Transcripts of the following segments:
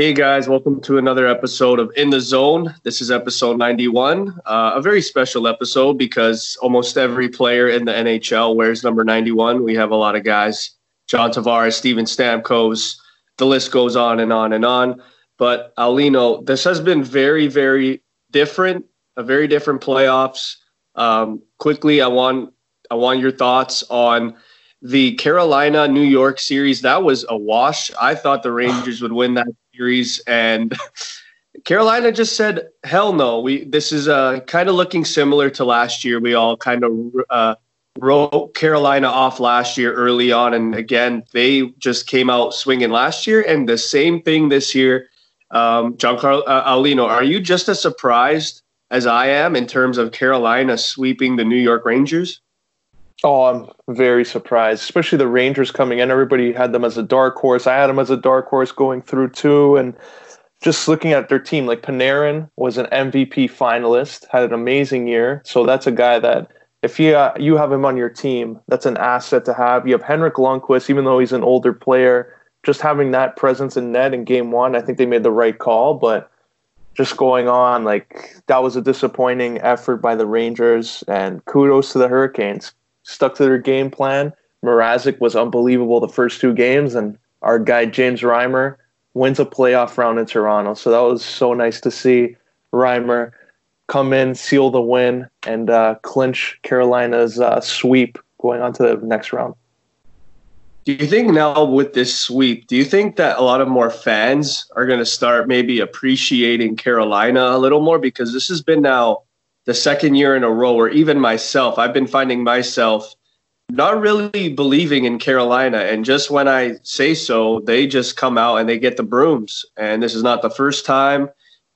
Hey guys, welcome to another episode of In the Zone. This is episode 91, uh, a very special episode because almost every player in the NHL wears number 91. We have a lot of guys John Tavares, Steven Stamkos, the list goes on and on and on. But Aulino, this has been very, very different, a very different playoffs. Um, quickly, I want I want your thoughts on the Carolina New York series. That was a wash. I thought the Rangers would win that series, and Carolina just said, "Hell no." We this is uh, kind of looking similar to last year. We all kind of uh, wrote Carolina off last year early on, and again they just came out swinging last year, and the same thing this year. Um, Giancarlo uh, are you just as surprised as I am in terms of Carolina sweeping the New York Rangers? Oh, I'm very surprised, especially the Rangers coming in. Everybody had them as a dark horse. I had them as a dark horse going through too. And just looking at their team, like Panarin was an MVP finalist, had an amazing year. So that's a guy that if you uh, you have him on your team, that's an asset to have. You have Henrik Lundqvist, even though he's an older player, just having that presence in net in game one, I think they made the right call. But just going on, like that was a disappointing effort by the Rangers, and kudos to the Hurricanes. Stuck to their game plan. Mrazek was unbelievable the first two games, and our guy James Reimer wins a playoff round in Toronto. So that was so nice to see Reimer come in, seal the win, and uh, clinch Carolina's uh, sweep going on to the next round. Do you think now with this sweep, do you think that a lot of more fans are going to start maybe appreciating Carolina a little more? Because this has been now the second year in a row where even myself, I've been finding myself not really believing in Carolina. And just when I say so, they just come out and they get the brooms. And this is not the first time.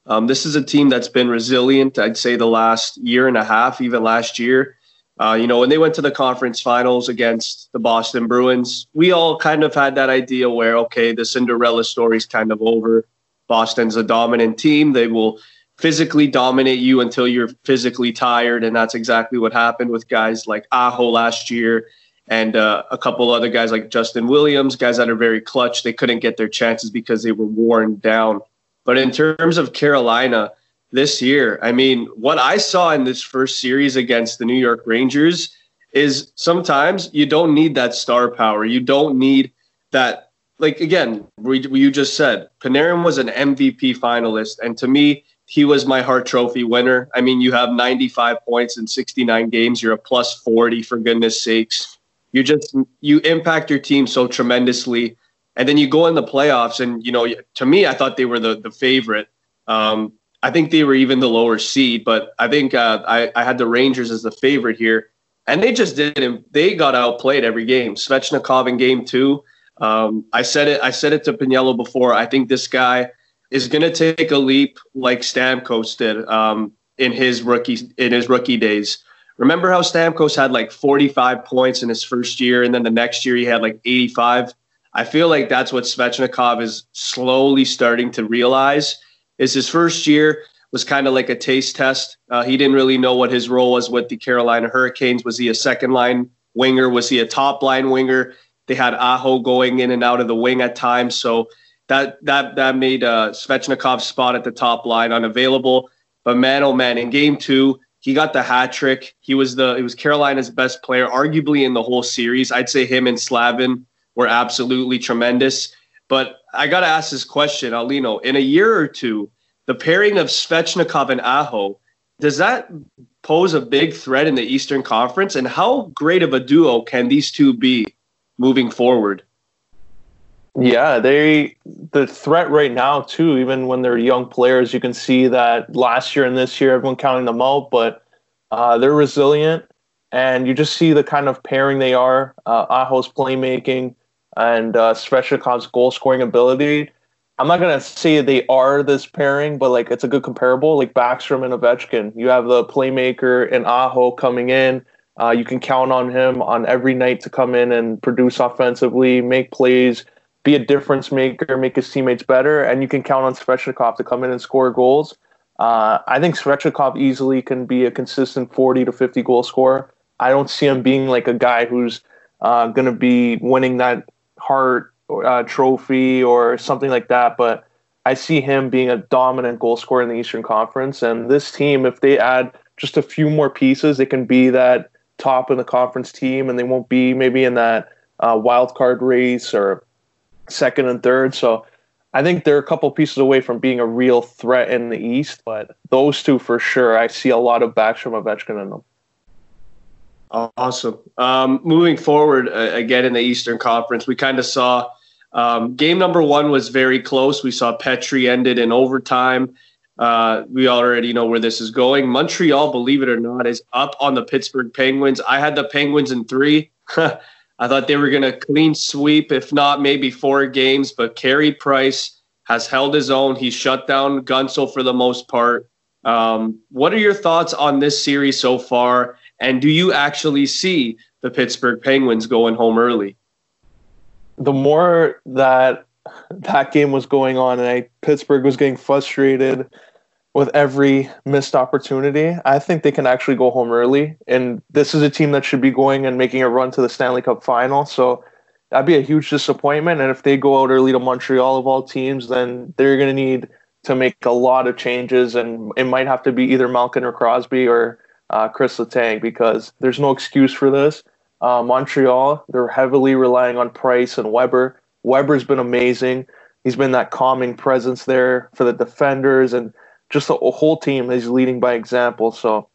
Um, this is a team that's been resilient, I'd say, the last year and a half, even last year. Uh, you know, when they went to the conference finals against the Boston Bruins, we all kind of had that idea where, okay, the Cinderella story's kind of over. Boston's a dominant team. They will physically dominate you until you're physically tired. And that's exactly what happened with guys like Aho last year and uh, a couple other guys like Justin Williams, guys that are very clutch. They couldn't get their chances because they were worn down. But in terms of Carolina, this year. I mean, what I saw in this first series against the New York Rangers is sometimes you don't need that star power. You don't need that. Like again, we, you just said Panarin was an MVP finalist, and to me, he was my Hart Trophy winner. I mean, you have 95 points in 69 games. You're a plus 40 for goodness sakes. You just you impact your team so tremendously, and then you go in the playoffs, and you know, to me, I thought they were the the favorite. Um, I think they were even the lower seed, but I think uh, I, I had the Rangers as the favorite here, and they just didn't. They got outplayed every game. Svechnikov in game two. Um, I said it. I said it to Piniello before. I think this guy is going to take a leap like Stamkos did um, in his rookie in his rookie days. Remember how Stamkos had like 45 points in his first year, and then the next year he had like 85. I feel like that's what Svechnikov is slowly starting to realize is his first year was kind of like a taste test. Uh, he didn't really know what his role was with the Carolina Hurricanes. Was he a second line winger? Was he a top line winger? They had Aho going in and out of the wing at times, so that that that made uh, Svechnikov's spot at the top line unavailable. But man, oh man, in Game Two, he got the hat trick. He was the he was Carolina's best player, arguably in the whole series. I'd say him and Slavin were absolutely tremendous. But I got to ask this question, Aulino. In a year or two, the pairing of Svechnikov and Aho, does that pose a big threat in the Eastern Conference? And how great of a duo can these two be moving forward? Yeah, they the threat right now too. Even when they're young players, you can see that last year and this year, everyone counting them out, but uh, they're resilient, and you just see the kind of pairing they are. Uh, Aho's playmaking, and uh, Svechnikov's goal scoring ability. I'm not gonna say they are this pairing, but like it's a good comparable, like Backstrom and Ovechkin. You have the playmaker and Aho coming in. Uh, you can count on him on every night to come in and produce offensively, make plays, be a difference maker, make his teammates better, and you can count on Svechnikov to come in and score goals. Uh, I think Svechnikov easily can be a consistent 40 to 50 goal scorer. I don't see him being like a guy who's uh, going to be winning that Hart uh, trophy or something like that. But I see him being a dominant goal scorer in the Eastern Conference. And this team, if they add just a few more pieces, it can be that top in the conference team, and they won't be maybe in that uh, wild card race or second and third. So I think they're a couple pieces away from being a real threat in the East. But those two for sure, I see a lot of Backstrom Ovechkin in them. Awesome. Um, moving forward uh, again in the Eastern Conference, we kind of saw um, game number one was very close. We saw Petry ended in overtime. Uh, we already know where this is going. Montreal, believe it or not, is up on the Pittsburgh Penguins. I had the Penguins in three. I thought they were going to clean sweep, if not maybe four games, but Carey Price has held his own. He shut down Guentzel for the most part. Um, what are your thoughts on this series so far? And do you actually see the Pittsburgh Penguins going home early? The more that that game was going on and I, Pittsburgh was getting frustrated with every missed opportunity, I think they can actually go home early. And this is a team that should be going and making a run to the Stanley Cup final. So that'd be a huge disappointment. And if they go out early to Montreal of all teams, then they're going to need to make a lot of changes. And it might have to be either Malkin or Crosby or uh, Chris Letang because there's no excuse for this. Uh, Montreal, they're heavily relying on Price and Weber. Weber's been amazing. He's been that calming presence there for the defenders and just the whole team is leading by example. So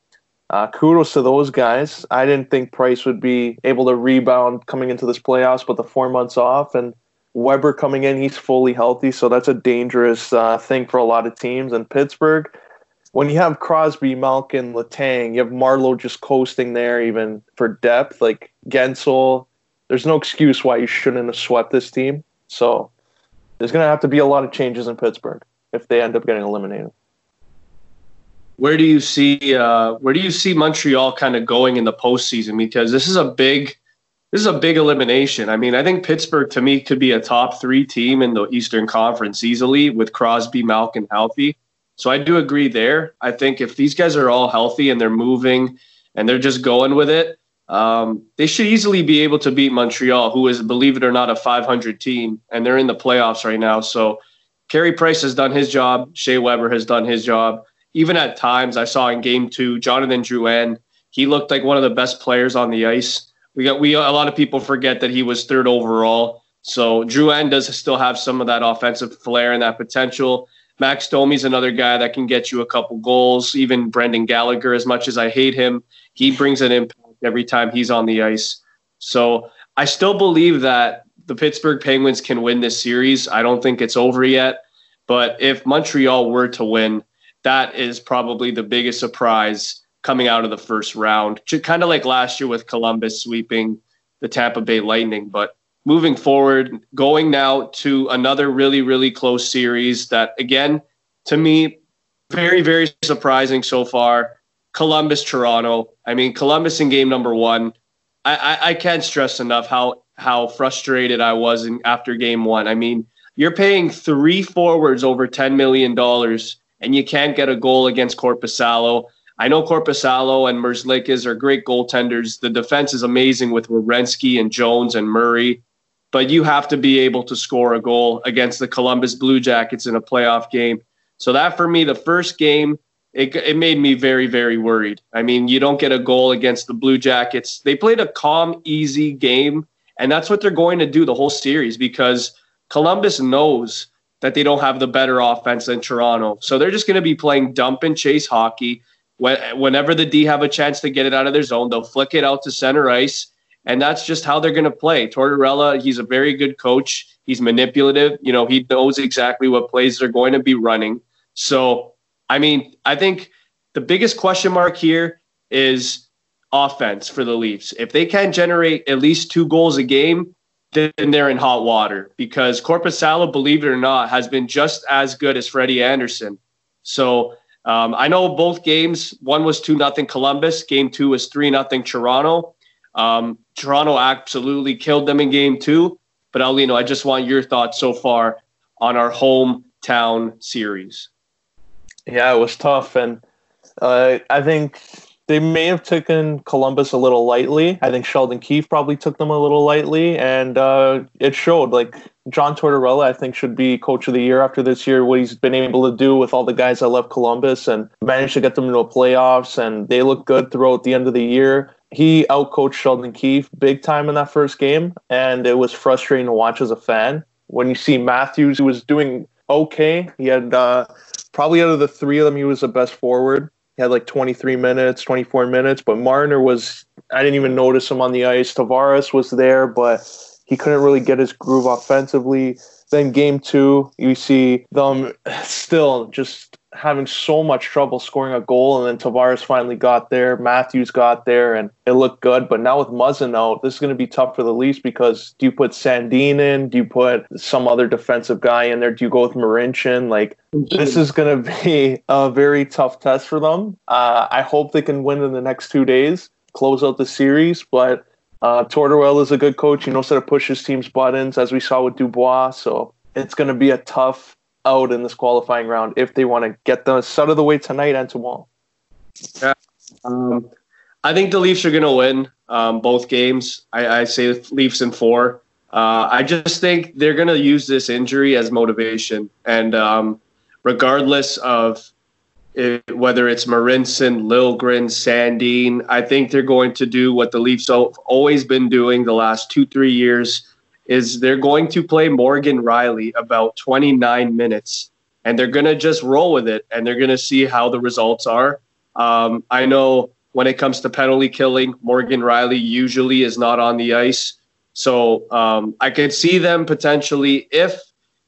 uh, kudos to those guys. I didn't think Price would be able to rebound coming into this playoffs, but the four months off and Weber coming in, he's fully healthy. So that's a dangerous uh, thing for a lot of teams. And Pittsburgh, when you have Crosby, Malkin, Letang, you have Marleau just coasting there, even for depth, like Guentzel. There's no excuse why you shouldn't have swept this team. So there's going to have to be a lot of changes in Pittsburgh if they end up getting eliminated. Where do you see uh, where do you see Montreal kind of going in the postseason? Because this is a big this is a big elimination. I mean, I think Pittsburgh to me could be a top three team in the Eastern Conference easily with Crosby, Malkin healthy. So I do agree there. I think if these guys are all healthy and they're moving and they're just going with it, um, they should easily be able to beat Montreal, who is, believe it or not, a 500 team, and they're in the playoffs right now. So Carey Price has done his job. Shea Weber has done his job. Even at times, I saw in game two, Jonathan Drouin, he looked like one of the best players on the ice. We got we a lot of people forget that he was third overall. So Drouin does still have some of that offensive flair and that potential. Max Domi's another guy that can get you a couple goals. Even Brendan Gallagher, as much as I hate him, he brings an impact every time he's on the ice. So I still believe that the Pittsburgh Penguins can win this series. I don't think it's over yet. But if Montreal were to win, that is probably the biggest surprise coming out of the first round. Kind of like last year with Columbus sweeping the Tampa Bay Lightning. But moving forward, going now to another really, really close series that, again, to me, very, very surprising so far. Columbus, Toronto. I mean, Columbus in game number one. I, I, I can't stress enough how how frustrated I was in, after game one. I mean, you're paying three forwards over $10 million and you can't get a goal against Korpisalo. I know Korpisalo and Merzlikins are great goaltenders. The defense is amazing with Werenski and Jones and Murray but you have to be able to score a goal against the Columbus Blue Jackets in a playoff game. So that for me, the first game, it, it made me very, very worried. I mean, you don't get a goal against the Blue Jackets. They played a calm, easy game, and that's what they're going to do the whole series because Columbus knows that they don't have the better offense than Toronto. So they're just going to be playing dump and chase hockey. Whenever the D have a chance to get it out of their zone, they'll flick it out to center ice and that's just how they're going to play. Tortorella, he's a very good coach. He's manipulative. You know, he knows exactly what plays they're going to be running. So, I mean, I think the biggest question mark here is offense for the Leafs. If they can't generate at least two goals a game, then they're in hot water because Korpisalo, believe it or not, has been just as good as Freddie Andersen. So um, I know both games. One was two nothing Columbus. Game two was three nothing Toronto. Um, Toronto absolutely killed them in game two. But Aulino, I just want your thoughts so far on our hometown series. Yeah, it was tough. And uh, I think they may have taken Columbus a little lightly. I think Sheldon Keefe probably took them a little lightly. And uh, it showed like John Tortorella, I think, should be coach of the year after this year. What he's been able to do with all the guys that left Columbus and managed to get them into a playoffs, and they look good throughout the end of the year. He outcoached Sheldon Keefe big time in that first game, and it was frustrating to watch as a fan. When you see Matthews, who was doing okay, he had uh, probably out of the three of them, he was the best forward. He had like 23 minutes, 24 minutes, but Marner was, I didn't even notice him on the ice. Tavares was there, but he couldn't really get his groove offensively. Then game two, you see them still just having so much trouble scoring a goal, and then Tavares finally got there. Matthews got there, and it looked good. But now with Muzzin out, this is going to be tough for the Leafs because do you put Sandin in? Do you put some other defensive guy in there? Do you go with Marincin? Like this is going to be a very tough test for them. Uh, I hope they can win in the next two days, close out the series, but uh, Tortorella is a good coach. He knows how to push his team's buttons, as we saw with Dubois. So it's going to be a tough out in this qualifying round if they want to get this out of the way tonight and tomorrow. Yeah. Um, I think the Leafs are going to win um, both games. I, I, say Leafs in four. Uh, I just think they're going to use this injury as motivation. And um, regardless of it, whether it's Marincin, Liljegren, Sandin. I think they're going to do what the Leafs have always been doing the last two, three years is they're going to play Morgan Rielly about 29 minutes and they're going to just roll with it and they're going to see how the results are. Um, I know when it comes to penalty killing, Morgan Rielly usually is not on the ice. So um, I could see them potentially if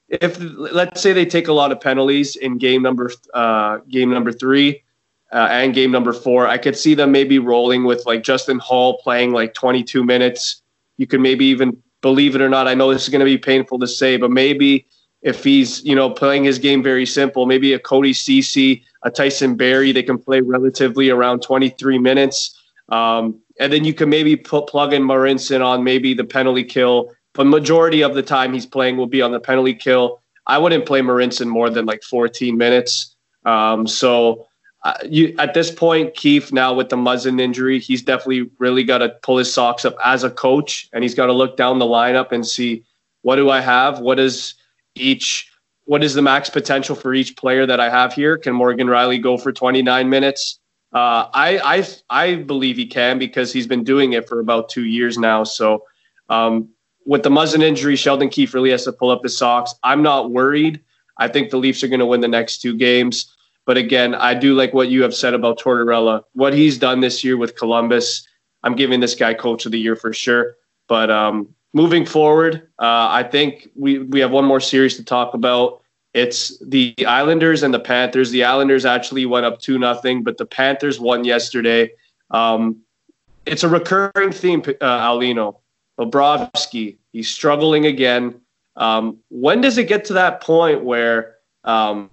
if let's say they take a lot of penalties in game number uh, game number three uh, and game number four, I could see them maybe rolling with like Justin Holl playing like 22 minutes. You could maybe even believe it or not. I know this is going to be painful to say, but maybe if he's you know playing his game very simple, maybe a Cody Ceci, a Tyson Barrie, they can play relatively around 23 minutes. Um, and then you can maybe put plug in Marincin on maybe the penalty kill but majority of the time he's playing will be on the penalty kill. I wouldn't play Marincin more than like 14 minutes. Um, so uh, you, at this point, Keefe now with the Muzzin injury, he's definitely really got to pull his socks up as a coach, and he's got to look down the lineup and see what do I have, what is each, what is the max potential for each player that I have here? Can Morgan Rielly go for 29 minutes? Uh, I, I I believe he can because he's been doing it for about two years now. So um, with the Muzzin injury, Sheldon Keefe really has to pull up his socks. I'm not worried. I think the Leafs are going to win the next two games. But again, I do like what you have said about Tortorella. What he's done this year with Columbus, I'm giving this guy coach of the year for sure. But um, moving forward, uh, I think we, we have one more series to talk about. It's the Islanders and the Panthers. The Islanders actually went up 2 nothing, but the Panthers won yesterday. Um, it's a recurring theme, uh, Aulino. Bobrovsky, he's struggling again. Um, when does it get to that point where um,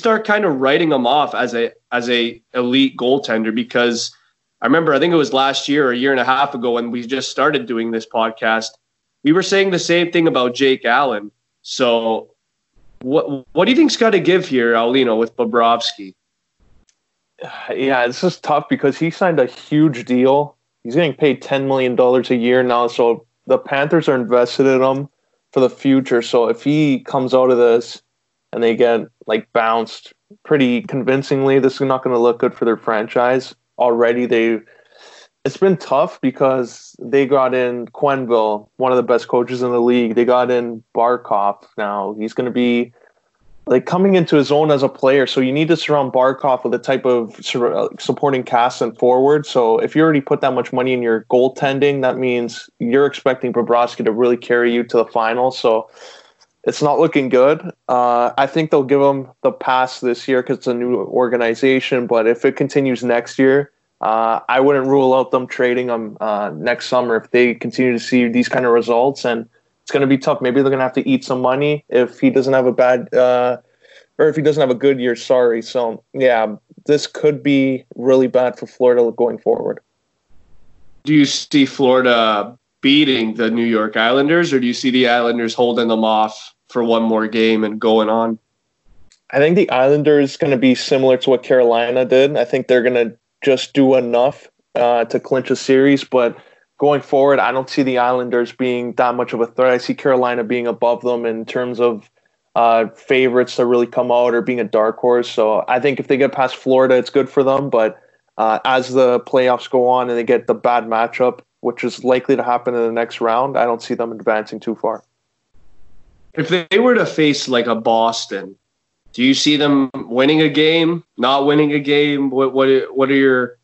start kind of writing him off as a as a elite goaltender? Because I remember, I think it was last year or a year and a half ago when we just started doing this podcast, we were saying the same thing about Jake Allen. So, what what do you think's got to give here, Aulino, with Bobrovsky? Yeah, this is tough because he signed a huge deal he's getting paid ten million dollars a year now. So the Panthers are invested in him for the future. So if he comes out of this and they get like bounced pretty convincingly, this is not going to look good for their franchise. Already, they it's been tough because they got in Quenneville, one of the best coaches in the league. They got in Barkov now. He's going to be like coming into his own as a player. So you need to surround Barkov with a type of uh, supporting cast and forward. So if you already put that much money in your goaltending, that means you're expecting Bobrovsky to really carry you to the final. So it's not looking good. Uh, I think they'll give him the pass this year because it's a new organization. But if it continues next year, uh, I wouldn't rule out them trading him uh, next summer if they continue to see these kind of results and it's going to be tough. Maybe they're going to have to eat some money if he doesn't have a bad, uh, or if he doesn't have a good year. Sorry. So yeah, this could be really bad for Florida going forward. Do you see Florida beating the New York Islanders, or do you see the Islanders holding them off for one more game and going on? I think the Islanders going to be similar to what Carolina did. I think they're going to just do enough uh, to clinch a series, but going forward, I don't see the Islanders being that much of a threat. I see Carolina being above them in terms of uh, favorites to really come out or being a dark horse. So I think if they get past Florida, it's good for them. But uh, as the playoffs go on and they get the bad matchup, which is likely to happen in the next round, I don't see them advancing too far. If they were to face like a Boston, do you see them winning a game, not winning a game? What what what are your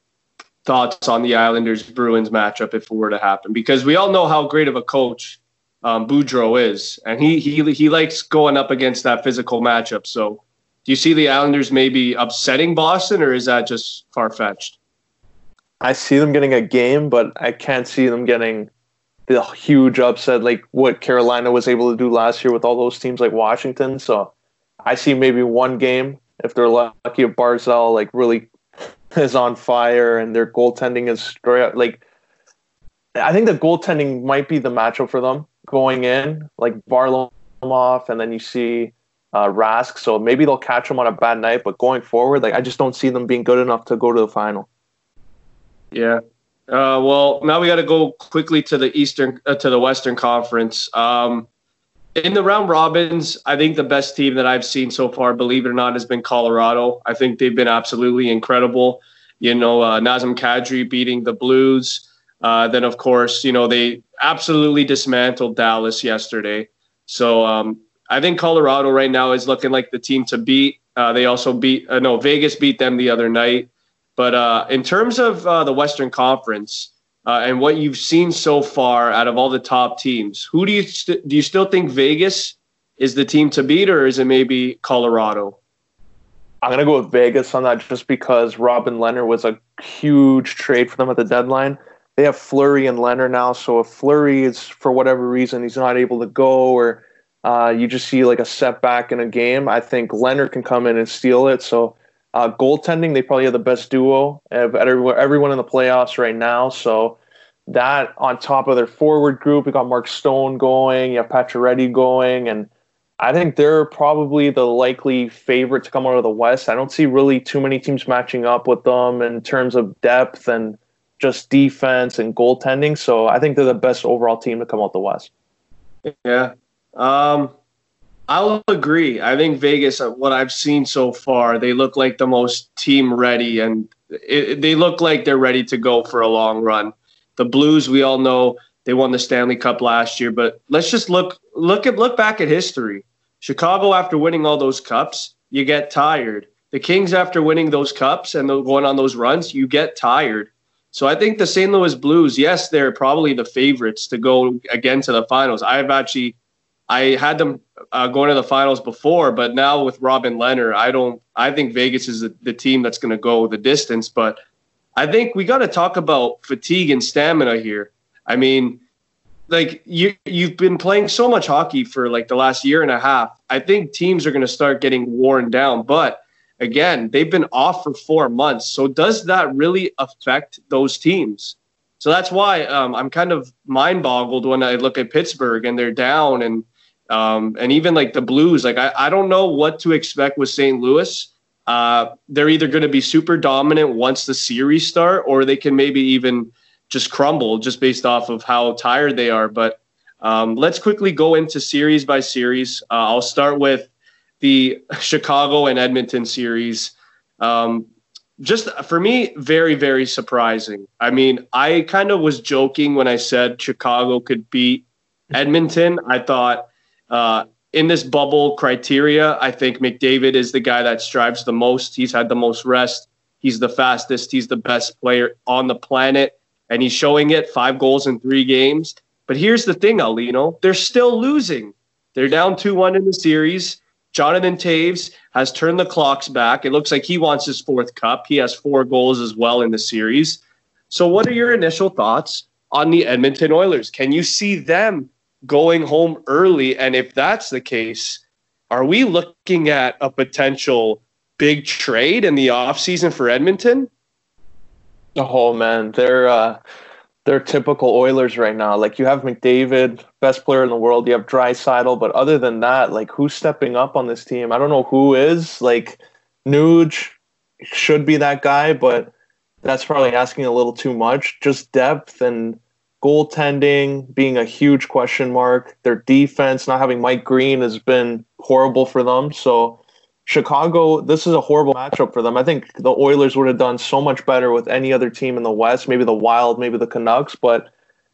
thoughts on the Islanders Bruins matchup if it were to happen? Because we all know how great of a coach um, Boudreau is, and he he he likes going up against that physical matchup. So, do you see the Islanders maybe upsetting Boston, or is that just far fetched? I see them getting a game, but I can't see them getting the huge upset like what Carolina was able to do last year with all those teams like Washington. So, I see maybe one game if they're lucky. If Barzal like really is on fire and their goaltending is straight like I think the goaltending might be the matchup for them going in, like Varlamov, and then you see uh, Rask. So maybe they'll catch them on a bad night, but going forward, like I just don't see them being good enough to go to the final. Yeah. Uh, well, now we got to go quickly to the Eastern, uh, to the Western Conference. Um, in the round robins, I think the best team that I've seen so far, believe it or not, has been Colorado. I think they've been absolutely incredible. You know, uh, Nazem Kadri beating the Blues. Uh, then, of course, you know, they absolutely dismantled Dallas yesterday. So um, I think Colorado right now is looking like the team to beat. Uh, they also beat, uh, no, Vegas beat them the other night. But uh, in terms of uh, the Western Conference, uh, and what you've seen so far out of all the top teams, who do you st- do you still think Vegas is the team to beat, or is it maybe Colorado? I'm gonna go with Vegas on that, just because Robin Lehner was a huge trade for them at the deadline. They have Fleury and Lehner now, so if Fleury is for whatever reason he's not able to go, or uh, you just see like a setback in a game, I think Lehner can come in and steal it. So uh, goaltending, they probably have the best duo of everyone in the playoffs right now. So that on top of their forward group, we got Mark Stone going, you have Pacioretty going, and I think they're probably the likely favorite to come out of the West. I don't see really too many teams matching up with them in terms of depth and just defense and goaltending. So I think they're the best overall team to come out the West. Yeah. Um, I'll agree. I think Vegas, uh, what I've seen so far, they look like the most team ready and it, they look like they're ready to go for a long run. The Blues, we all know they won the Stanley Cup last year, but let's just look look at look back at history. Chicago, after winning all those cups, you get tired. The Kings, after winning those cups and going on those runs, you get tired. So I think the St. Louis Blues, yes, they're probably the favorites to go again to the finals. I've actually I had them uh, going to the finals before, but now with Robin Lehner, I don't. I think Vegas is the, the team that's going to go the distance. But I think we got to talk about fatigue and stamina here. I mean, like you you've been playing so much hockey for like the last year and a half. I think teams are going to start getting worn down. But again, they've been off for four months. So does that really affect those teams? So that's why um, I'm kind of mind boggled when I look at Pittsburgh and they're down and um, and even like the Blues, like I, I don't know what to expect with St. Louis. Uh, they're either going to be super dominant once the series start, or they can maybe even just crumble just based off of how tired they are. But um, let's quickly go into series by series. Uh, I'll start with the Chicago and Edmonton series. Um, just for me, very, very surprising. I mean, I kind of was joking when I said Chicago could beat Edmonton. I thought uh, in this bubble criteria, I think McDavid is the guy that strives the most. He's had the most rest. He's the fastest. He's the best player on the planet, and he's showing it. Five goals in three games. But here's the thing, Aulino. They're still losing. They're down two one in the series. Jonathan Toews has turned the clocks back. It looks like he wants his fourth cup. He has four goals as well in the series. So, what are your initial thoughts on the Edmonton Oilers? Can you see them going home early? And if that's the case, are we looking at a potential big trade in the offseason for Edmonton? Oh man, they're uh, they're typical Oilers right now. Like you have McDavid, best player in the world. You have Draisaitl, but other than that, like who's stepping up on this team? I don't know who is. Like Nuge should be that guy, but that's probably asking a little too much. Just depth and goaltending being a huge question mark. Their defense, not having Mike Green, has been horrible for them. So, Chicago, this is a horrible matchup for them. I think the Oilers would have done so much better with any other team in the West, maybe the Wild, maybe the Canucks, but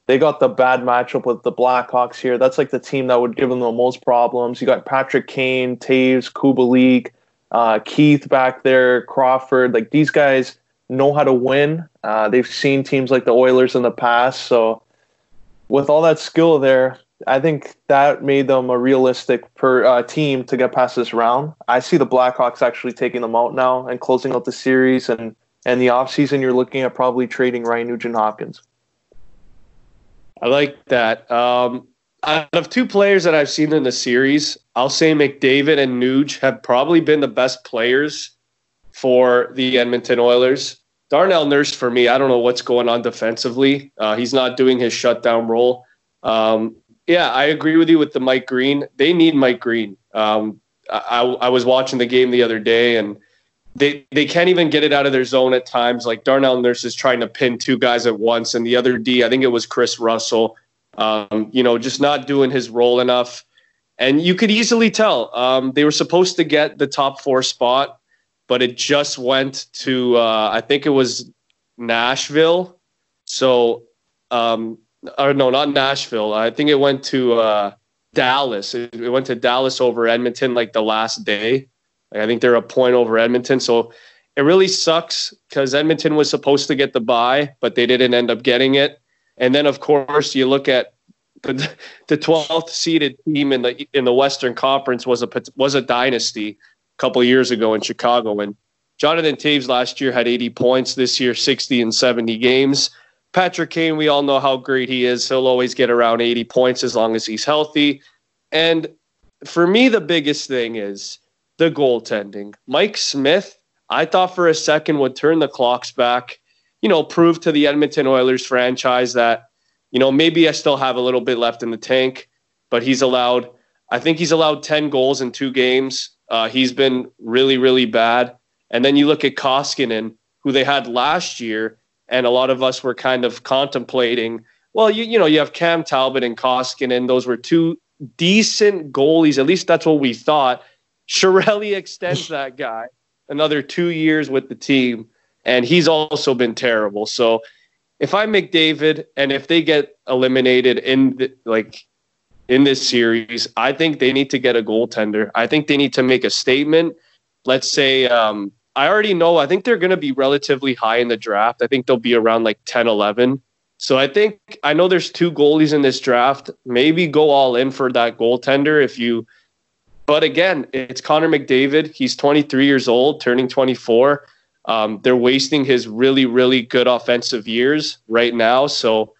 they got the bad matchup with the Blackhawks here. That's like the team that would give them the most problems. You got Patrick Kane, Toews, Kubalik, uh, Keith back there, Crawford. Like these guys know how to win. Uh, they've seen teams like the Oilers in the past. So with all that skill there, I think that made them a realistic per uh, team to get past this round. I see the Blackhawks actually taking them out now and closing out the series. And and the offseason, you're looking at probably trading Ryan Nugent Hopkins. I like that. Um, out of two players that I've seen in the series, I'll say McDavid and Nuge have probably been the best players for the Edmonton Oilers. Darnell Nurse, for me, I don't know what's going on defensively. Uh, he's not doing his shutdown role. Um, yeah, I agree with you with the Mike Green. They need Mike Green. Um, I, I was watching the game the other day, and they they can't even get it out of their zone at times. Like Darnell Nurse is trying to pin two guys at once, and the other D, I think it was Chris Russell. Um, you know, just not doing his role enough. And you could easily tell um, they were supposed to get the top four spot, but it just went to uh, I think it was Nashville. So, um, or no, not Nashville. I think it went to uh, Dallas. It, it went to Dallas over Edmonton like the last day. Like I think they're a point over Edmonton. So it really sucks because Edmonton was supposed to get the buy, but they didn't end up getting it. And then of course you look at the the 12th seeded team in the in the Western Conference was a was a dynasty couple years ago in Chicago and Jonathan Toews last year had 80 points this year 60 and 70 games. Patrick Kane, we all know how great he is. He'll always get around 80 points as long as he's healthy. And for me the biggest thing is the goaltending. Mike Smith, I thought for a second would turn the clocks back, you know, prove to the Edmonton Oilers franchise that, you know, maybe I still have a little bit left in the tank, but he's allowed, I think he's allowed 10 goals in two games. Uh, he's been really, really bad. And then you look at Koskinen, who they had last year, and a lot of us were kind of contemplating. Well, you you know you have Cam Talbot and Koskinen; those were two decent goalies. At least that's what we thought. Chiarelli extends that guy another two years with the team, and he's also been terrible. So if I'm McDavid and if they get eliminated in the, like in this series, I think they need to get a goaltender. I think they need to make a statement. Let's say um, I already know. I think they're going to be relatively high in the draft. I think they'll be around like 10, 11. So I think I know there's two goalies in this draft. Maybe go all in for that goaltender if you – but again, it's Connor McDavid. He's 23 years old, turning 24. Um, they're wasting his really, really good offensive years right now. So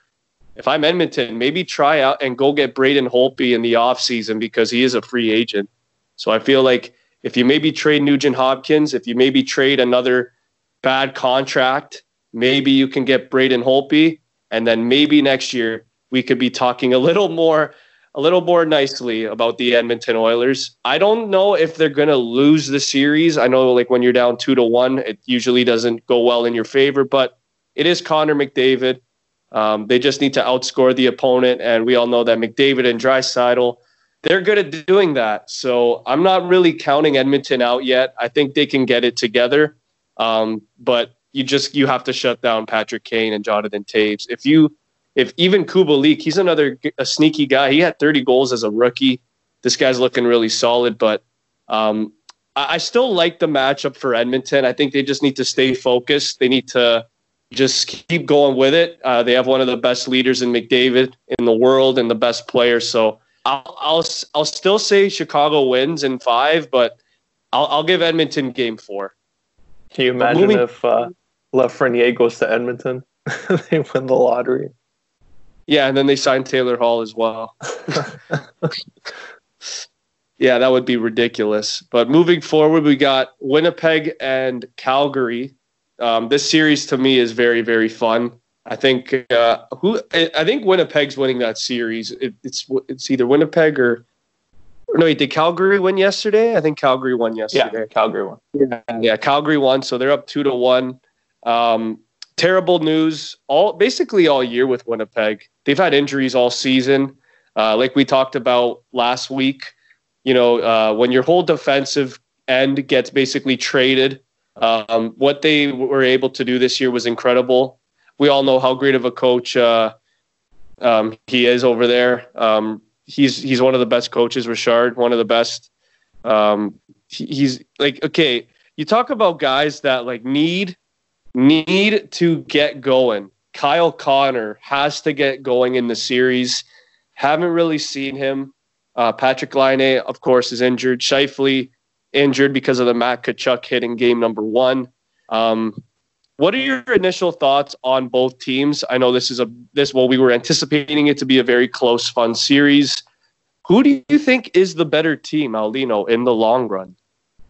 if I'm Edmonton, maybe try out and go get Braden Holtby in the offseason because he is a free agent. So I feel like if you maybe trade Nugent Hopkins, if you maybe trade another bad contract, maybe you can get Braden Holtby. And then maybe next year we could be talking a little more a little more nicely about the Edmonton Oilers. I don't know if they're going to lose the series. I know, like, when you're down two to one, it usually doesn't go well in your favor, but it is Connor McDavid. Um, they just need to outscore the opponent, and we all know that McDavid and Draisaitl, they're good at doing that. So I'm not really counting Edmonton out yet. I think they can get it together, um, but you just you have to shut down Patrick Kane and Jonathan Toews. If you if even Kubalik, he's another a sneaky guy. He had 30 goals as a rookie. This guy's looking really solid, but um, I, I still like the matchup for Edmonton. I think they just need to stay focused. They need to just keep going with it. Uh, they have one of the best leaders in McDavid in the world and the best player. So I'll I'll, I'll still say Chicago wins in five, but I'll, I'll give Edmonton game four. Can you imagine moving, if uh, Lafreniere goes to Edmonton? they win the lottery. Yeah, and then they signed Taylor Hall as well. yeah, that would be ridiculous. But moving forward, we got Winnipeg and Calgary. Um, this series to me is very, very fun. I think uh, who I think Winnipeg's winning that series. It, it's it's either Winnipeg or, or no, wait, did Calgary win yesterday? I think Calgary won yesterday. Yeah, Calgary won. Yeah, yeah, Calgary won. So they're up two to one. Um, terrible news all basically all year with Winnipeg. They've had injuries all season. Uh, like we talked about last week, you know, uh, when your whole defensive end gets basically traded, um, what they were able to do this year was incredible. We all know how great of a coach uh, um, he is over there. Um, he's he's one of the best coaches, Richard, one of the best. Um, he, he's like okay, you talk about guys that like need need to get going. Kyle Connor has to get going in the series. Haven't really seen him. Uh, Patrik Laine, of course, is injured. Scheifele injured because of the Matt Tkachuk hit in game number one. Um, what are your initial thoughts on both teams? I know this is a this well, we were anticipating it to be a very close, fun series. Who do you think is the better team, Aulino, in the long run?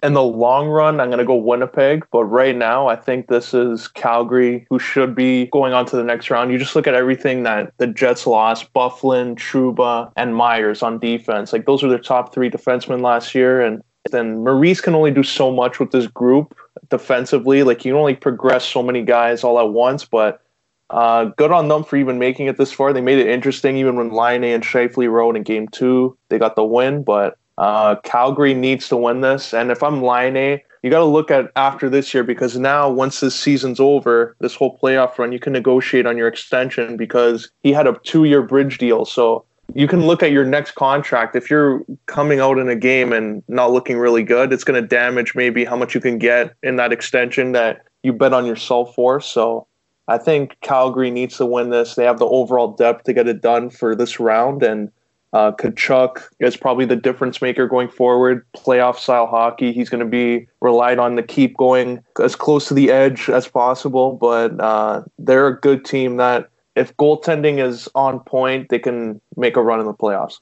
in the long run, I'm going to go Winnipeg. But right now, I think this is Calgary who should be going on to the next round. You just look at everything that the Jets lost Byfuglien, Trouba, and Myers on defense. Like, those are their top three defensemen last year. And then Maurice can only do so much with this group defensively. Like, you can only progress so many guys all at once. But uh, good on them for even making it this far. They made it interesting, even when Laine and Scheifele rode in game two. They got the win, but uh, Calgary needs to win this. And if I'm Laine, you got to look at after this year because now, once this season's over, this whole playoff run, you can negotiate on your extension because he had a two year bridge deal. So you can look at your next contract. If you're coming out in a game and not looking really good, it's going to damage maybe how much you can get in that extension that you bet on yourself for. So I think Calgary needs to win this. They have the overall depth to get it done for this round. And uh, Tkachuk is probably the difference maker going forward. Playoff style hockey. He's going to be relied on to keep going as close to the edge as possible. But uh, they're a good team that, if goaltending is on point, they can make a run in the playoffs.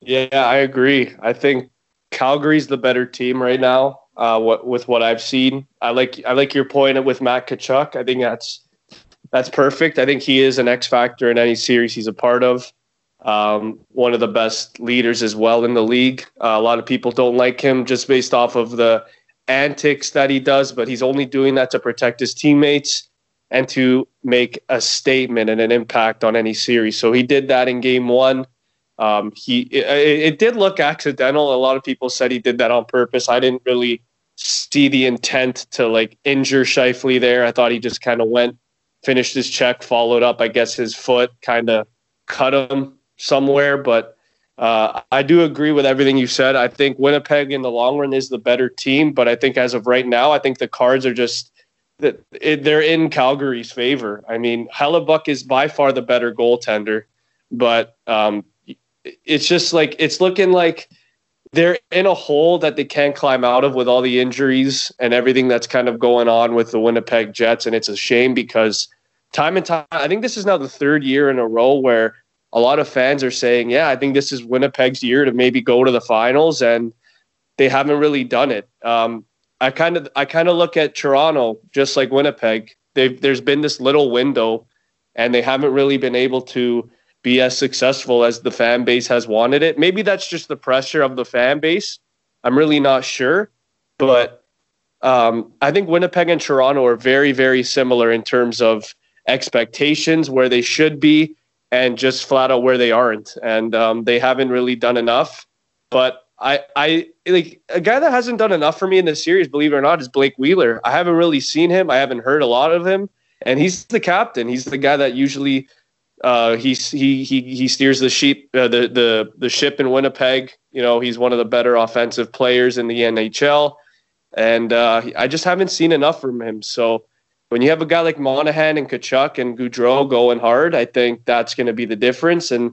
Yeah, I agree. I think Calgary's the better team right now. Uh, what with what I've seen, I like I like your point with Matt Tkachuk. I think that's that's perfect. I think he is an X factor in any series he's a part of um, one of the best leaders as well in the league. Uh, a lot of people don't like him just based off of the antics that he does, but he's only doing that to protect his teammates and to make a statement and an impact on any series. So he did that in game one. Um, he it, it did look accidental. A lot of people said he did that on purpose. I didn't really see the intent to like injure Scheifele there. I thought he just kind of went, finished his check, followed up. I guess his foot kind of cut him somewhere. But uh, I do agree with everything you said. I think Winnipeg in the long run is the better team, but I think as of right now, I think the cards are just that they're in Calgary's favor. I mean, Hellebuyck is by far the better goaltender, but um, it's just like it's looking like they're in a hole that they can't climb out of with all the injuries and everything that's kind of going on with the Winnipeg Jets, and it's a shame because time and time, I think this is now the third year in a row where a lot of fans are saying, yeah, I think this is Winnipeg's year to maybe go to the finals, and they haven't really done it. Um, I kind of I kind of look at Toronto just like Winnipeg. They've, there's been this little window, and they haven't really been able to be as successful as the fan base has wanted it. Maybe that's just the pressure of the fan base. I'm really not sure, but um, I think Winnipeg and Toronto are very very similar in terms of expectations, where they should be and just flat out where they aren't, and um, they haven't really done enough. But I, I like a guy that hasn't done enough for me in this series, believe it or not, is Blake Wheeler. I haven't really seen him. I haven't heard a lot of him, and he's the captain. He's the guy that usually uh, he he he he steers the sheep uh, the the the ship in Winnipeg. You know, he's one of the better offensive players in the NHL, and uh, I just haven't seen enough from him. So when you have a guy like Monahan and Tkachuk and Gaudreau going hard, I think that's going to be the difference. And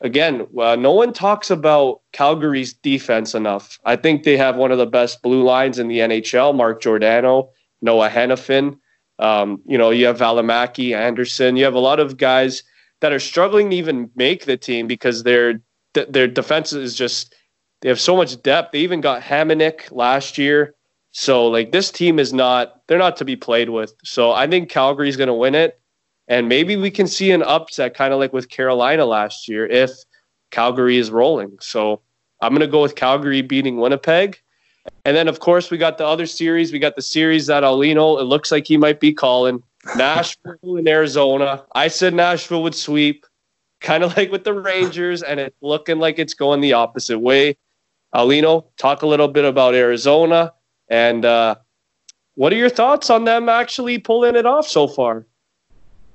again, uh, no one talks about Calgary's defense enough. I think they have one of the best blue lines in the NHL. Mark Giordano, Noah Hanifin. Um, you know, you have Valimaki, Andersson. You have a lot of guys that are struggling to even make the team because their their defense is just they have so much depth. They even got Hamonic last year. So like this team is not they're not to be played with. So I think Calgary's going to win it and maybe we can see an upset kind of like with Carolina last year if Calgary is rolling. So I'm going to go with Calgary beating Winnipeg And then, of course, we got the other series. We got the series that Aulino, it looks like he might be calling. Nashville and Arizona. I said Nashville would sweep, kind of like with the Rangers, and it's looking like it's going the opposite way. Aulino, talk a little bit about Arizona and uh, what are your thoughts on them actually pulling it off so far?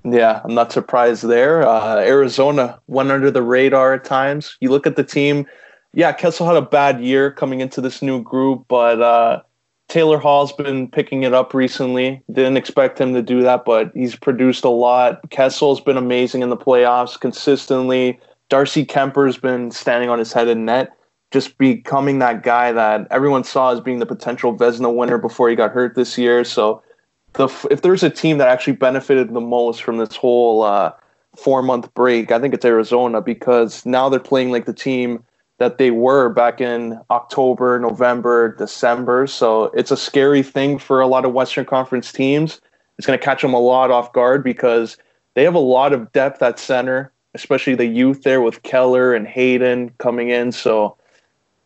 Yeah, I'm not surprised there. Uh, Arizona went under the radar at times. You look at the team. Yeah, Kessel had a bad year coming into this new group, but uh, Taylor Hall's been picking it up recently. Didn't expect him to do that, but he's produced a lot. Kessel's been amazing in the playoffs consistently. Darcy Kuemper's been standing on his head in net just becoming that guy that everyone saw as being the potential Vezina winner before he got hurt this year. So, the if there's a team that actually benefited the most from this whole uh, four month break, I think it's Arizona because now they're playing like the team that they were back in October, November, December. So it's a scary thing for a lot of Western Conference teams. It's going to catch them a lot off guard because they have a lot of depth at center, especially the youth there with Keller and Hayton coming in. So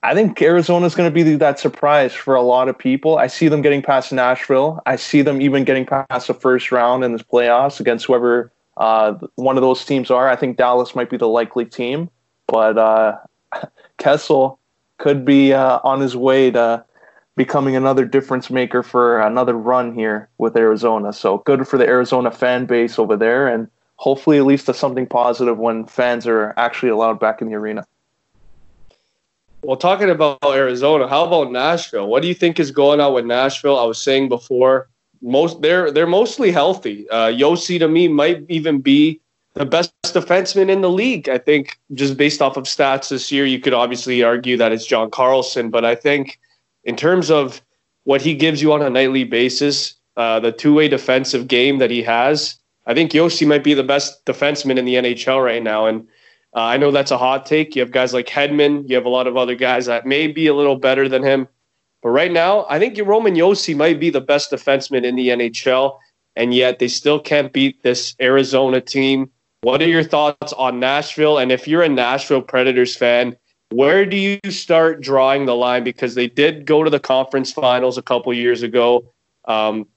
I think Arizona is going to be that surprise for a lot of people. I see them getting past Nashville. I see them even getting past the first round in this playoffs against whoever uh, one of those teams are. I think Dallas might be the likely team, but uh, Kessel could be uh, on his way to becoming another difference maker for another run here with Arizona. So good for the Arizona fan base over there, and hopefully at least to something positive when fans are actually allowed back in the arena. Well, talking about Arizona, how about Nashville? What do you think is going on with Nashville? I was saying before, most they're they're mostly healthy. Uh, Josi to me might even be the best defenseman in the league. I think just based off of stats this year, you could obviously argue that it's John Carlson, but I think in terms of what he gives you on a nightly basis, uh, the two-way defensive game that he has, I think Josi might be the best defenseman in the NHL right now, and uh, I know that's a hot take. You have guys like Hedman. You have a lot of other guys that may be a little better than him. But right now, I think Roman Josi might be the best defenseman in the NHL, and yet they still can't beat this Arizona team. What are your thoughts on Nashville? And if you're a Nashville Predators fan, where do you start drawing the line? Because they did go to the conference finals a couple years ago. Um,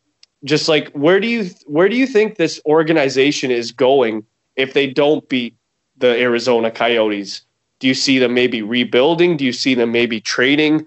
just like where do you where do you think this organization is going if they don't beat the Arizona Coyotes? Do you see them maybe rebuilding? Do you see them maybe trading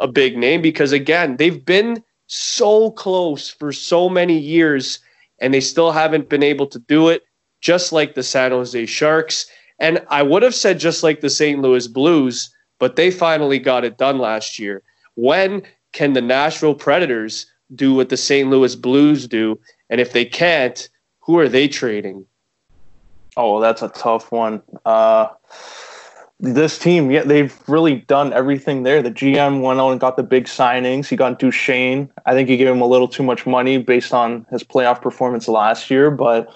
a big name? Because again, they've been so close for so many years and they still haven't been able to do it, just like the San Jose Sharks. And I would have said just like the St. Louis Blues, but they finally got it done last year. When can the Nashville Predators do what the St. Louis Blues do? And if they can't, who are they trading? Oh, that's a tough one. Uh, this team, yeah, they've really done everything there. The GM went out and got the big signings. He got Duchene. I think he gave him a little too much money based on his playoff performance last year, but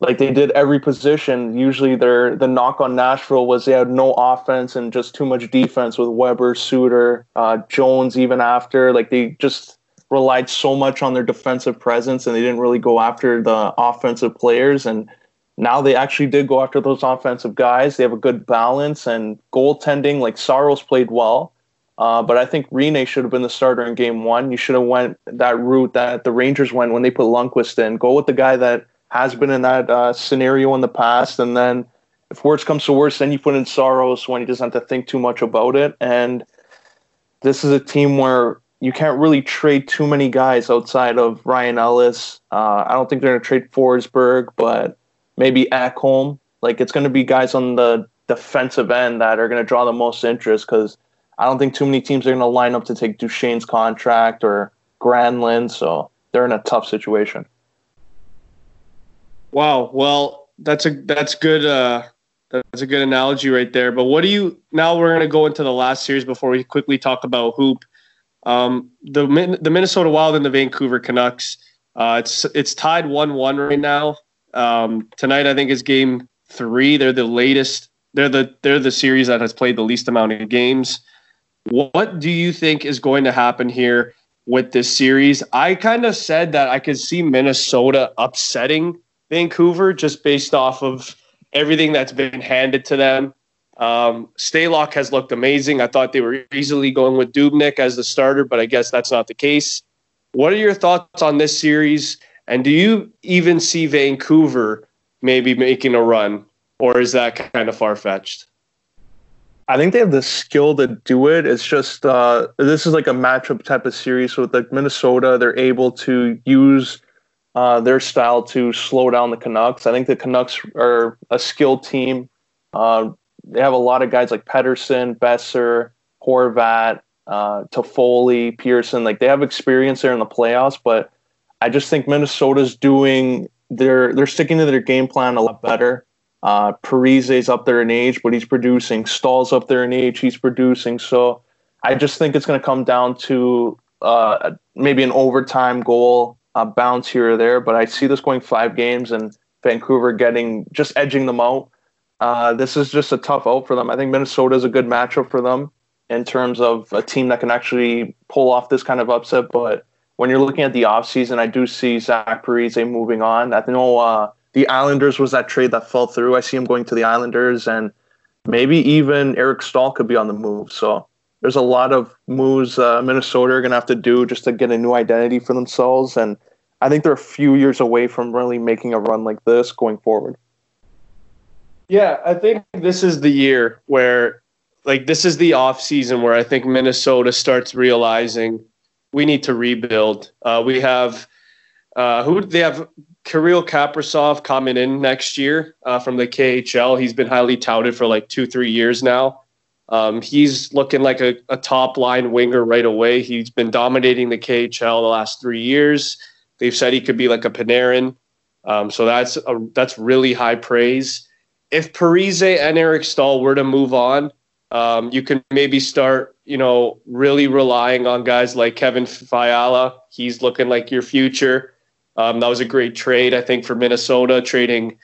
like they did every position. Usually, their the knock on Nashville was they had no offense and just too much defense with Weber, Suter, uh, Jones. Even after, like they just relied so much on their defensive presence and they didn't really go after the offensive players and now they actually did go after those offensive guys. They have a good balance and goaltending. Like Saros played well, uh, but I think Rinne should have been the starter in Game One. You should have went that route that the Rangers went when they put Lundqvist in. Go with the guy that has been in that uh, scenario in the past, and then if worse comes to worse, then you put in Saros when he doesn't have to think too much about it. And this is a team where you can't really trade too many guys outside of Ryan Ellis. Uh, I don't think they're going to trade Forsberg, but maybe Ekholm. Like it's going to be guys on the defensive end that are going to draw the most interest because I don't think too many teams are going to line up to take Duchene's contract or Granlund. So they're in a tough situation. Wow. Well, that's a that's good. Uh, that's a good analogy right there. But what do you now? We're going to go into the last series before we quickly talk about hoop. Um, the the Minnesota Wild and the Vancouver Canucks. Uh, it's it's tied one one right now. Um, tonight, I think is game three. They're the latest. They're the they're the series that has played the least amount of games. What do you think is going to happen here with this series? I kind of said that I could see Minnesota upsetting Vancouver just based off of everything that's been handed to them Um, Stalock has looked amazing. I thought they were easily going with Dubnyk as the starter, but I guess that's not the case. What are your thoughts on this series? And do you even see Vancouver maybe making a run, or is that kind of far fetched? I think they have the skill to do it. It's just uh, this is like a matchup type of series. So with like Minnesota, they're able to use uh, their style to slow down the Canucks. I think the Canucks are a skilled team. Uh, they have a lot of guys like Pettersson, Boeser, Horvat, uh, Toffoli, Pearson. Like they have experience there in the playoffs, but I just think Minnesota's doing they're they're sticking to their game plan a lot better. Uh, Parise's up there in age, but he's producing. Staal's up there in age, he's producing. So I just think it's going to come down to uh, maybe an overtime goal, a bounce here or there. But I see this going five games and Vancouver getting just edging them out. Uh, this is just a tough out for them. I think Minnesota is a good matchup for them in terms of a team that can actually pull off this kind of upset. But when you're looking at the offseason, I do see Zach Parise moving on. I know uh, the Islanders was that trade that fell through. I see him going to the Islanders, and maybe even Eric Staal could be on the move. So there's a lot of moves uh, Minnesota are going to have to do just to get a new identity for themselves. And I think they're a few years away from really making a run like this going forward. Yeah, I think this is the year where, like, this is the off season where I think Minnesota starts realizing we need to rebuild. Uh, we have uh, who they have Kirill Kaprizov coming in next year uh, from the KHL. He's been highly touted for like two, three years now. Um, he's looking like a, a, top line winger right away. He's been dominating the KHL the last three years. They've said he could be like a Panarin. Um, so that's a, that's really high praise. If Parise and Eric Staal were to move on, um, you can maybe start, you know, really relying on guys like Kevin Fiala. He's looking like your future. Um, that was a great trade, I think, for Minnesota, trading,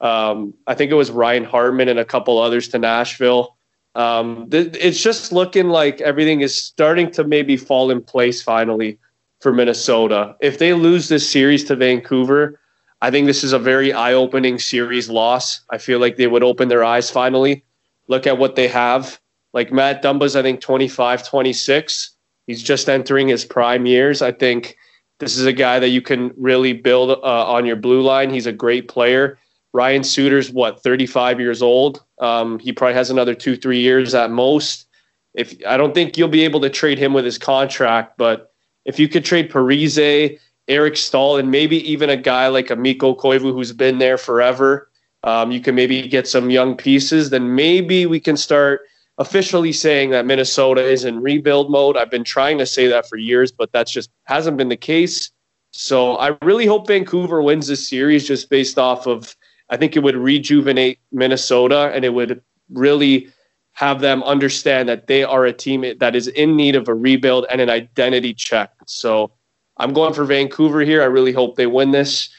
um, I think it was Ryan Hartman and a couple others to Nashville. Um, th- it's just looking like everything is starting to maybe fall in place finally for Minnesota. If they lose this series to Vancouver, I think this is a very eye opening series loss. I feel like they would open their eyes finally, look at what they have. Like Matt Dumba's, I think, 25, 26. He's just entering his prime years. I think this is a guy that you can really build uh, on your blue line. He's a great player. Ryan Suter's what 35 years old. Um, he probably has another two three years at most. If I don't think you'll be able to trade him with his contract, but if you could trade Parise, Eric Staal, and maybe even a guy like a Mikko Koivu who's been there forever, um, you can maybe get some young pieces. Then maybe we can start officially saying that Minnesota is in rebuild mode. I've been trying to say that for years, but that's just hasn't been the case. So I really hope Vancouver wins this series just based off of I think it would rejuvenate Minnesota and it would really have them understand that they are a team that is in need of a rebuild and an identity check. So I'm going for Vancouver here. I really hope they win this.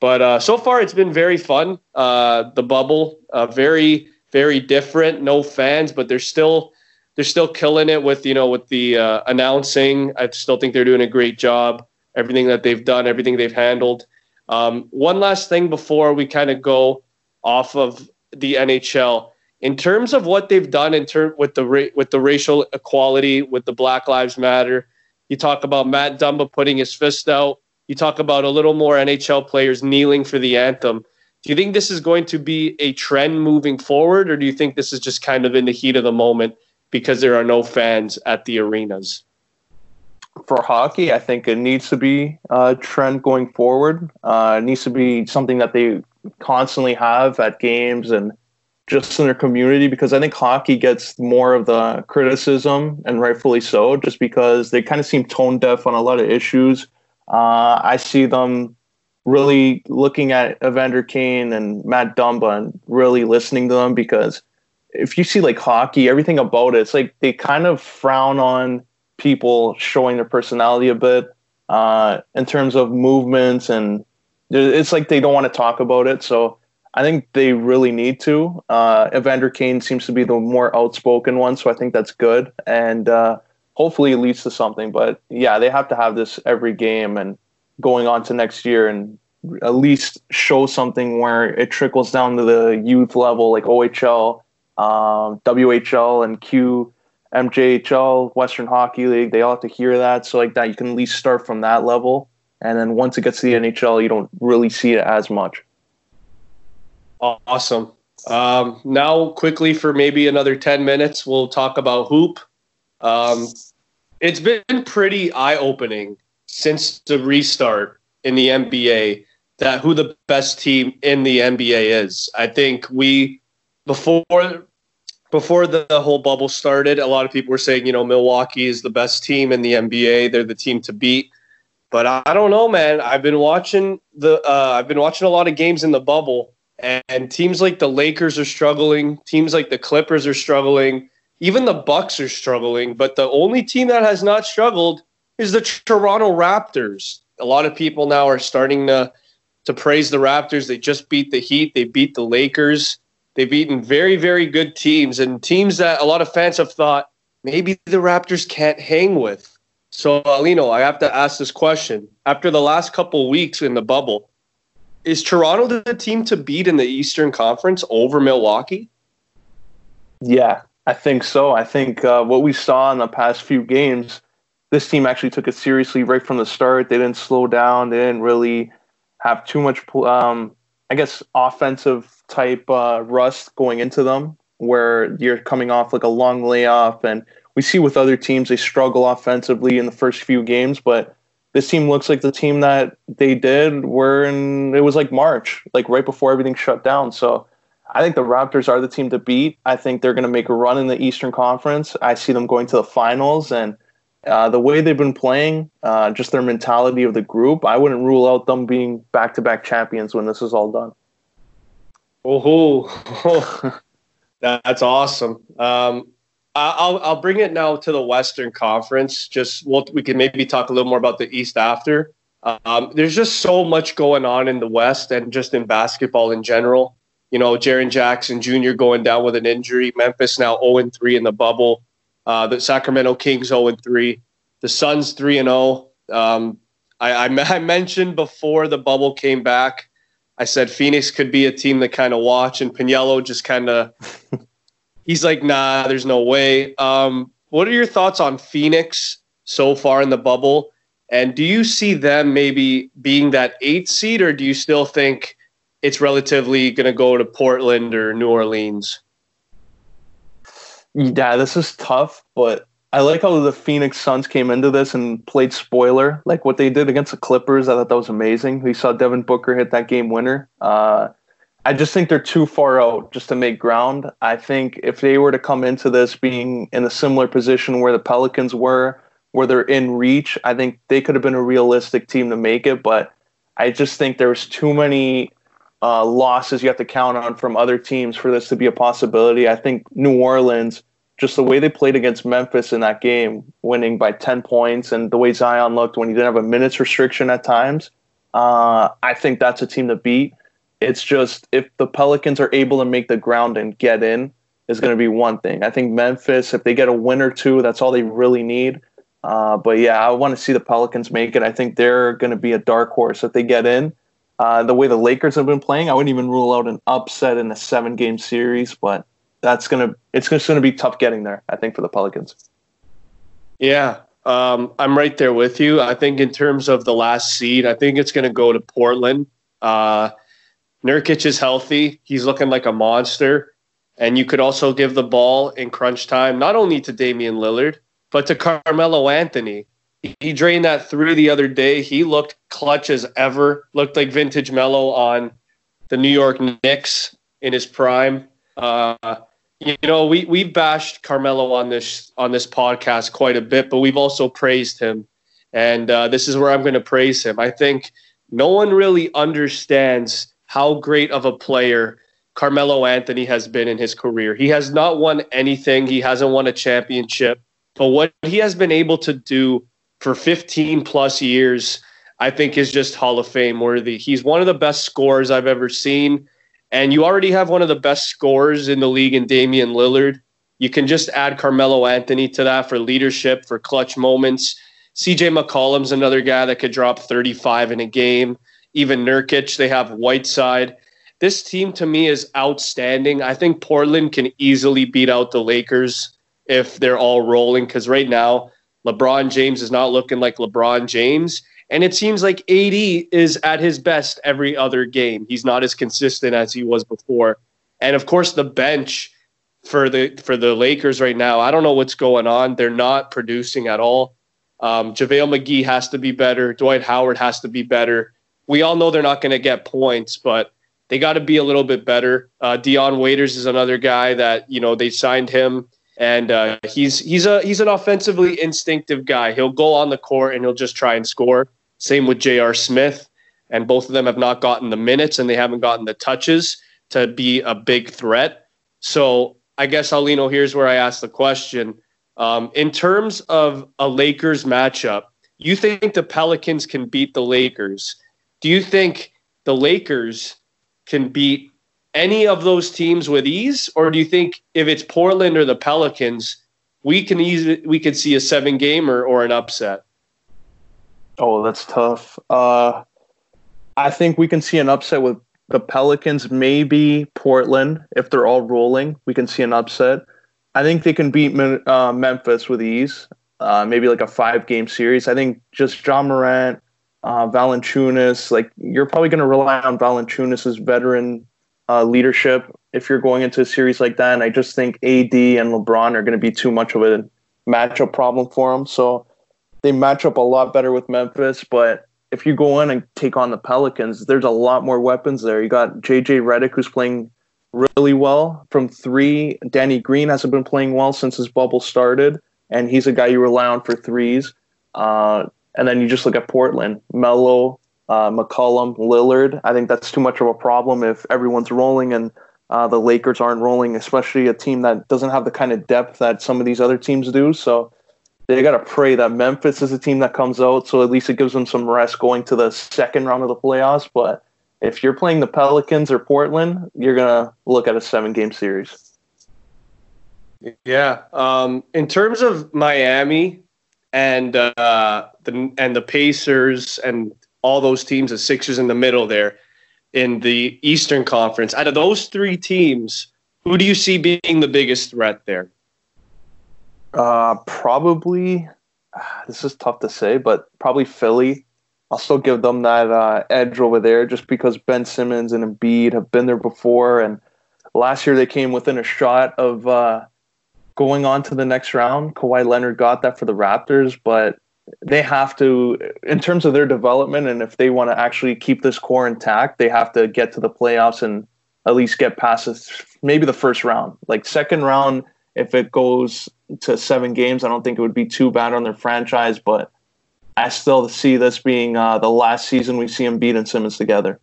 But uh, so far, it's been very fun. Uh, the bubble, uh, very very different. No fans, but they're still they're still killing it with you know with the uh, announcing. I still think they're doing a great job. Everything that they've done, everything they've handled. Um, one last thing before we kind of go off of the NHL in terms of what they've done in term with the ra- with the racial equality with the Black Lives Matter. You talk about Matt Dumba putting his fist out. You talk about a little more NHL players kneeling for the anthem. Do you think this is going to be a trend moving forward, or do you think this is just kind of in the heat of the moment because there are no fans at the arenas? For hockey, I think it needs to be a trend going forward. Uh, it needs to be something that they constantly have at games and just in their community because I think hockey gets more of the criticism and rightfully so, just because they kind of seem tone deaf on a lot of issues. Uh, I see them really looking at Evander Kane and Matt Dumba and really listening to them because if you see like hockey, everything about it, it's like they kind of frown on people showing their personality a bit uh, in terms of movements and it's like they don't want to talk about it. So I think they really need to. Uh, Evander Kane seems to be the more outspoken one, so I think that's good. And uh, hopefully it leads to something. But yeah, they have to have this every game and going on to next year and at least show something where it trickles down to the youth level, like OHL, um, WHL and Q. MJHL, Western Hockey League, they all have to hear that. So like that, you can at least start from that level, and then once it gets to the NHL, you don't really see it as much. Awesome. Um, now, quickly for maybe another ten minutes, we'll talk about hoop. Um, it's been pretty eye opening since the restart in the NBA that who the best team in the NBA is. I think we before before the, whole bubble started, a lot of people were saying, you know, Milwaukee is the best team in the NBA. They're the team to beat. But I, I don't know, man. I've been watching the uh, I've been watching a lot of games in the bubble, and, and teams like the Lakers are struggling. Teams like the Clippers are struggling. Even the Bucks are struggling. But the only team that has not struggled is the Toronto Raptors. A lot of people now are starting to to praise the Raptors. They just beat the Heat. They beat the Lakers. They've beaten very, very good teams and teams that a lot of fans have thought maybe the Raptors can't hang with. So, Aulino, I have to ask this question. After the last couple weeks in the bubble, is Toronto the team to beat in the Eastern Conference over Milwaukee? Yeah, I think so. I think uh, what we saw in the past few games, this team actually took it seriously right from the start. They didn't slow down. They didn't really have too much, um, I guess, offensive type uh, rust going into them where you're coming off like a long layoff and we see with other teams they struggle offensively in the first few games but this team looks like the team that they did were in it was like march like right before everything shut down so i think the raptors are the team to beat i think they're going to make a run in the eastern conference i see them going to the finals and uh, the way they've been playing uh, just their mentality of the group i wouldn't rule out them being back-to-back champions when this is all done Oh, that's awesome. Um, I'll I'll bring it now to the Western Conference. Just we'll, we can maybe talk a little more about the East after. Um, there's just so much going on in the West and just in basketball in general. You know, Jaren Jackson Jr. going down with an injury. Memphis now 0 3 in the bubble. Uh, the Sacramento Kings 0 3. The Suns 3 and 0. Um, I, I, mentioned before the bubble came back I said Phoenix could be a team that kind of watch, and Paniello just kind of he's like, nah, there's no way. Um, what are your thoughts on Phoenix so far in the bubble? And do you see them maybe being that eight seed, or do you still think it's relatively going to go to Portland or New Orleans? Yeah, this is tough, but I like how the Phoenix Suns came into this and played spoiler, like what they did against the Clippers. I thought that was amazing. We saw Devin Booker hit that game winner. Uh, I just think they're too far out just to make ground. I think if they were to come into this being in a similar position where the Pelicans were, where they're in reach, I think they could have been a realistic team to make it. But I just think there's too many uh, losses you have to count on from other teams for this to be a possibility. I think New Orleans just the way they played against Memphis in that game, winning by 10 points, and the way Zion looked when he didn't have a minutes restriction at times, uh, I think that's a team to beat. It's just if the Pelicans are able to make the ground and get in, is going to be one thing. I think Memphis, if they get a win or two, that's all they really need. Uh, but yeah, I want to see the Pelicans make it. I think they're going to be a dark horse if they get in. Uh, the way the Lakers have been playing, I wouldn't even rule out an upset in a seven game series, but that's gonna it's just gonna be tough getting there. I think for the Pelicans. Yeah, um, I'm right there with you. I think in terms of the last seed, I think it's going to go to Portland. Uh, Nurkic is healthy; he's looking like a monster. And you could also give the ball in crunch time, not only to Damian Lillard, but to Carmelo Anthony. He drained that three the other day. He looked clutch as ever. Looked like vintage Melo on the New York Knicks in his prime. Uh, you know, we we've bashed Carmelo on this on this podcast quite a bit, but we've also praised him, and uh, this is where I'm going to praise him. I think no one really understands how great of a player Carmelo Anthony has been in his career. He has not won anything. He hasn't won a championship, but what he has been able to do for 15 plus years, I think, is just Hall of Fame worthy. He's one of the best scorers I've ever seen. And you already have one of the best scorers in the league in Damian Lillard. You can just add Carmelo Anthony to that for leadership, for clutch moments. CJ McCollum's another guy that could drop 35 in a game. Even Nurkic, they have Whiteside. this team to me is outstanding. I think Portland can easily beat out the Lakers if they're all rolling because right now LeBron James is not looking like LeBron James. And it seems like AD is at his best every other game. He's not as consistent as he was before. And of course, the bench for the for the Lakers right now, I don't know what's going on. They're not producing at all. Um, JaVale McGee has to be better. Dwight Howard has to be better. We all know they're not going to get points, but they got to be a little bit better. Uh, Dion Waiters is another guy that you know they signed him and uh, he's he's a he's an offensively instinctive guy. He'll go on the court and he'll just try and score. Same with J.R. Smith, and both of them have not gotten the minutes and they haven't gotten the touches to be a big threat. So I guess Aulino, here's where I ask the question: um, in terms of a Lakers matchup, you think the Pelicans can beat the Lakers? Do you think the Lakers can beat any of those teams with ease, or do you think if it's Portland or the Pelicans, we can easily we could see a seven game or an upset? Oh, that's tough. Uh, I think we can see an upset with the Pelicans, maybe Portland if they're all rolling. We can see an upset. I think they can beat uh, Memphis with ease. Uh, maybe like a five game series. I think just John Morant, uh, Valanciunas, like you're probably going to rely on Valanciunas' veteran uh, leadership if you're going into a series like that. And I just think AD and LeBron are going to be too much of a matchup problem for them. So they match up a lot better with Memphis. But if you go in and take on the Pelicans, there's a lot more weapons there. You got JJ Redick, who's playing really well from three. Danny Green hasn't been playing well since his bubble started, and he's a guy you rely on for threes. Uh, and then you just look at Portland, Melo, uh, McCollum, Lillard. I think that's too much of a problem if everyone's rolling and uh, the Lakers aren't rolling, especially a team that doesn't have the kind of depth that some of these other teams do. So they got to pray that Memphis is a team that comes out, so at least it gives them some rest going to the second round of the playoffs. But if you're playing the Pelicans or Portland, you're gonna look at a seven game series. Yeah. Um, in terms of Miami and uh, the and the Pacers and all those teams, the Sixers in the middle there in the Eastern Conference. Out of those three teams, who do you see being the biggest threat there? Uh, probably. This is tough to say, but probably Philly. I'll still give them that uh, edge over there, just because Ben Simmons and Embiid have been there before, and last year they came within a shot of uh, going on to the next round. Kawhi Leonard got that for the Raptors, but they have to, in terms of their development, and if they want to actually keep this core intact, they have to get to the playoffs and at least get past this, maybe the first round. Like second round, if it goes to seven games, I don't think it would be too bad on their franchise. But I still see this being uh, the last season we see Embiid and Simmons together.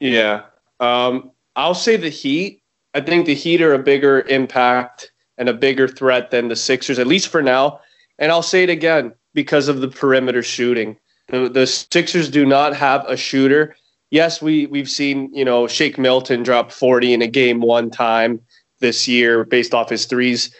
Yeah, um, I'll say the Heat. I think the Heat are a bigger impact and a bigger threat than the Sixers, at least for now. And I'll say it again because of the perimeter shooting. The, the Sixers do not have a shooter. Yes, we we've seen you know Shake Milton drop 40 in a game one time this year based off his threes,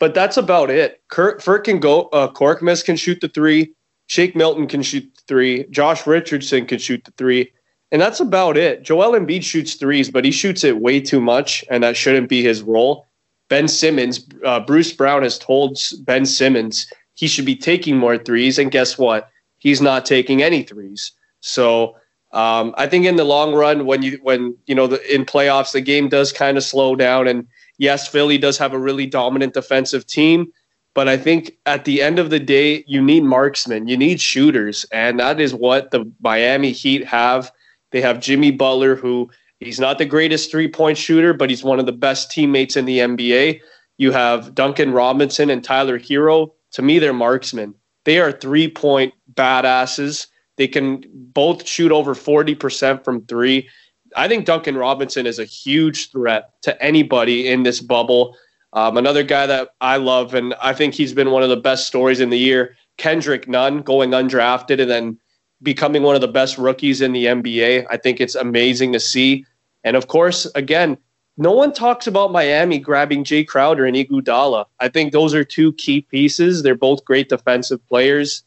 but that's about it. Kurt Furt can go. Uh, can shoot the three. Shake Milton can shoot the three. Josh Richardson can shoot the three. And that's about it. Joel Embiid shoots threes, but he shoots it way too much, and that shouldn't be his role. Ben Simmons, uh, Bruce Brown has told Ben Simmons he should be taking more threes. And guess what? He's not taking any threes. So um, I think in the long run, when you when you know the, in playoffs, the game does kind of slow down. And yes, Philly does have a really dominant defensive team, but I think at the end of the day, you need marksmen, you need shooters, and that is what the Miami Heat have. They have Jimmy Butler, who he's not the greatest three point shooter, but he's one of the best teammates in the NBA. You have Duncan Robinson and Tyler Herro, to me, they're marksmen. They are three point badasses. They can both shoot over 40% from three. I think Duncan Robinson is a huge threat to anybody in this bubble. Um, another guy that I love, and I think he's been one of the best stories in the year, Kendrick Nunn, going undrafted and then becoming one of the best rookies in the NBA. I think it's amazing to see. And of course, again, no one talks about Miami grabbing Jae Crowder and Iguodala. I think those are two key pieces. They're both great defensive players.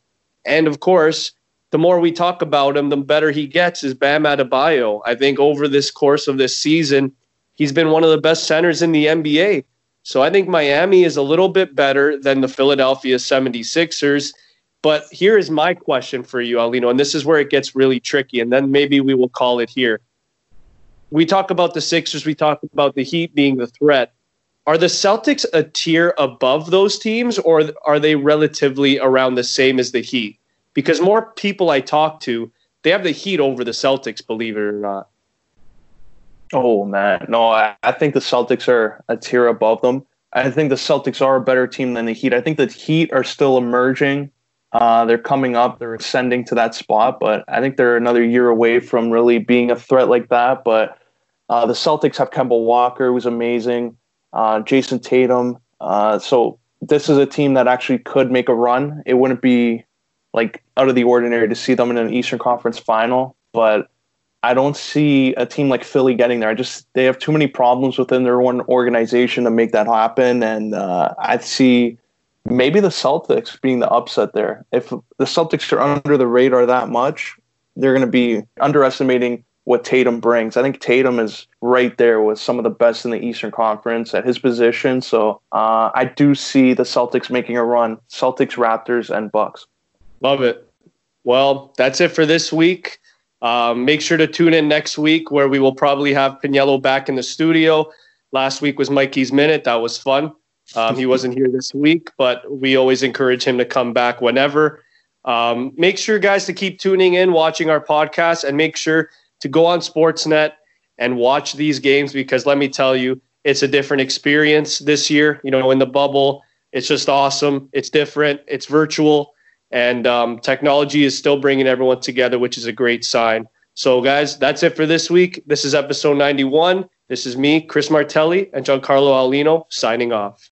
And of course, the more we talk about him, the better he gets is Bam Adebayo. I think over this course of this season, he's been one of the best centers in the NBA. So I think Miami is a little bit better than the Philadelphia 76ers. But here is my question for you, Aulino, and this is where it gets really tricky, and then maybe we will call it here. We talk about the Sixers, we talk about the Heat being the threat. Are the Celtics a tier above those teams, or are they relatively around the same as the Heat? Because more people I talk to, they have the Heat over the Celtics, believe it or not. Oh man, no, I, I think the Celtics are a tier above them. I think the Celtics are a better team than the Heat. I think the Heat are still emerging uh, they're coming up, they're ascending to that spot, but I think they're another year away from really being a threat like that. But uh, the Celtics have Kemba Walker, who's amazing, uh, Jayson Tatum. Uh, so this is a team that actually could make a run. It wouldn't be like out of the ordinary to see them in an Eastern Conference final, but I don't see a team like Philly getting there. I just they have too many problems within their own organization to make that happen, and uh, I see maybe the Celtics being the upset there. If the Celtics are under the radar that much, they're going to be underestimating what Tatum brings. I think Tatum is right there with some of the best in the Eastern Conference at his position. So uh, I do see the Celtics making a run. Celtics, Raptors, and Bucks. Love it. Well, that's it for this week. Um, make sure to tune in next week where we will probably have Pinello back in the studio. Last week was Mikey's Minute. That was fun. Um, he wasn't here this week, but we always encourage him to come back whenever. Um, make sure, guys, to keep tuning in, watching our podcast, and make sure to go on Sportsnet and watch these games because let me tell you, it's a different experience this year. You know, in the bubble, it's just awesome. It's different. It's virtual, and um, technology is still bringing everyone together, which is a great sign. So, guys, that's it for this week. This is episode 91. This is me, Chris Martelli, and Giancarlo Aulino signing off.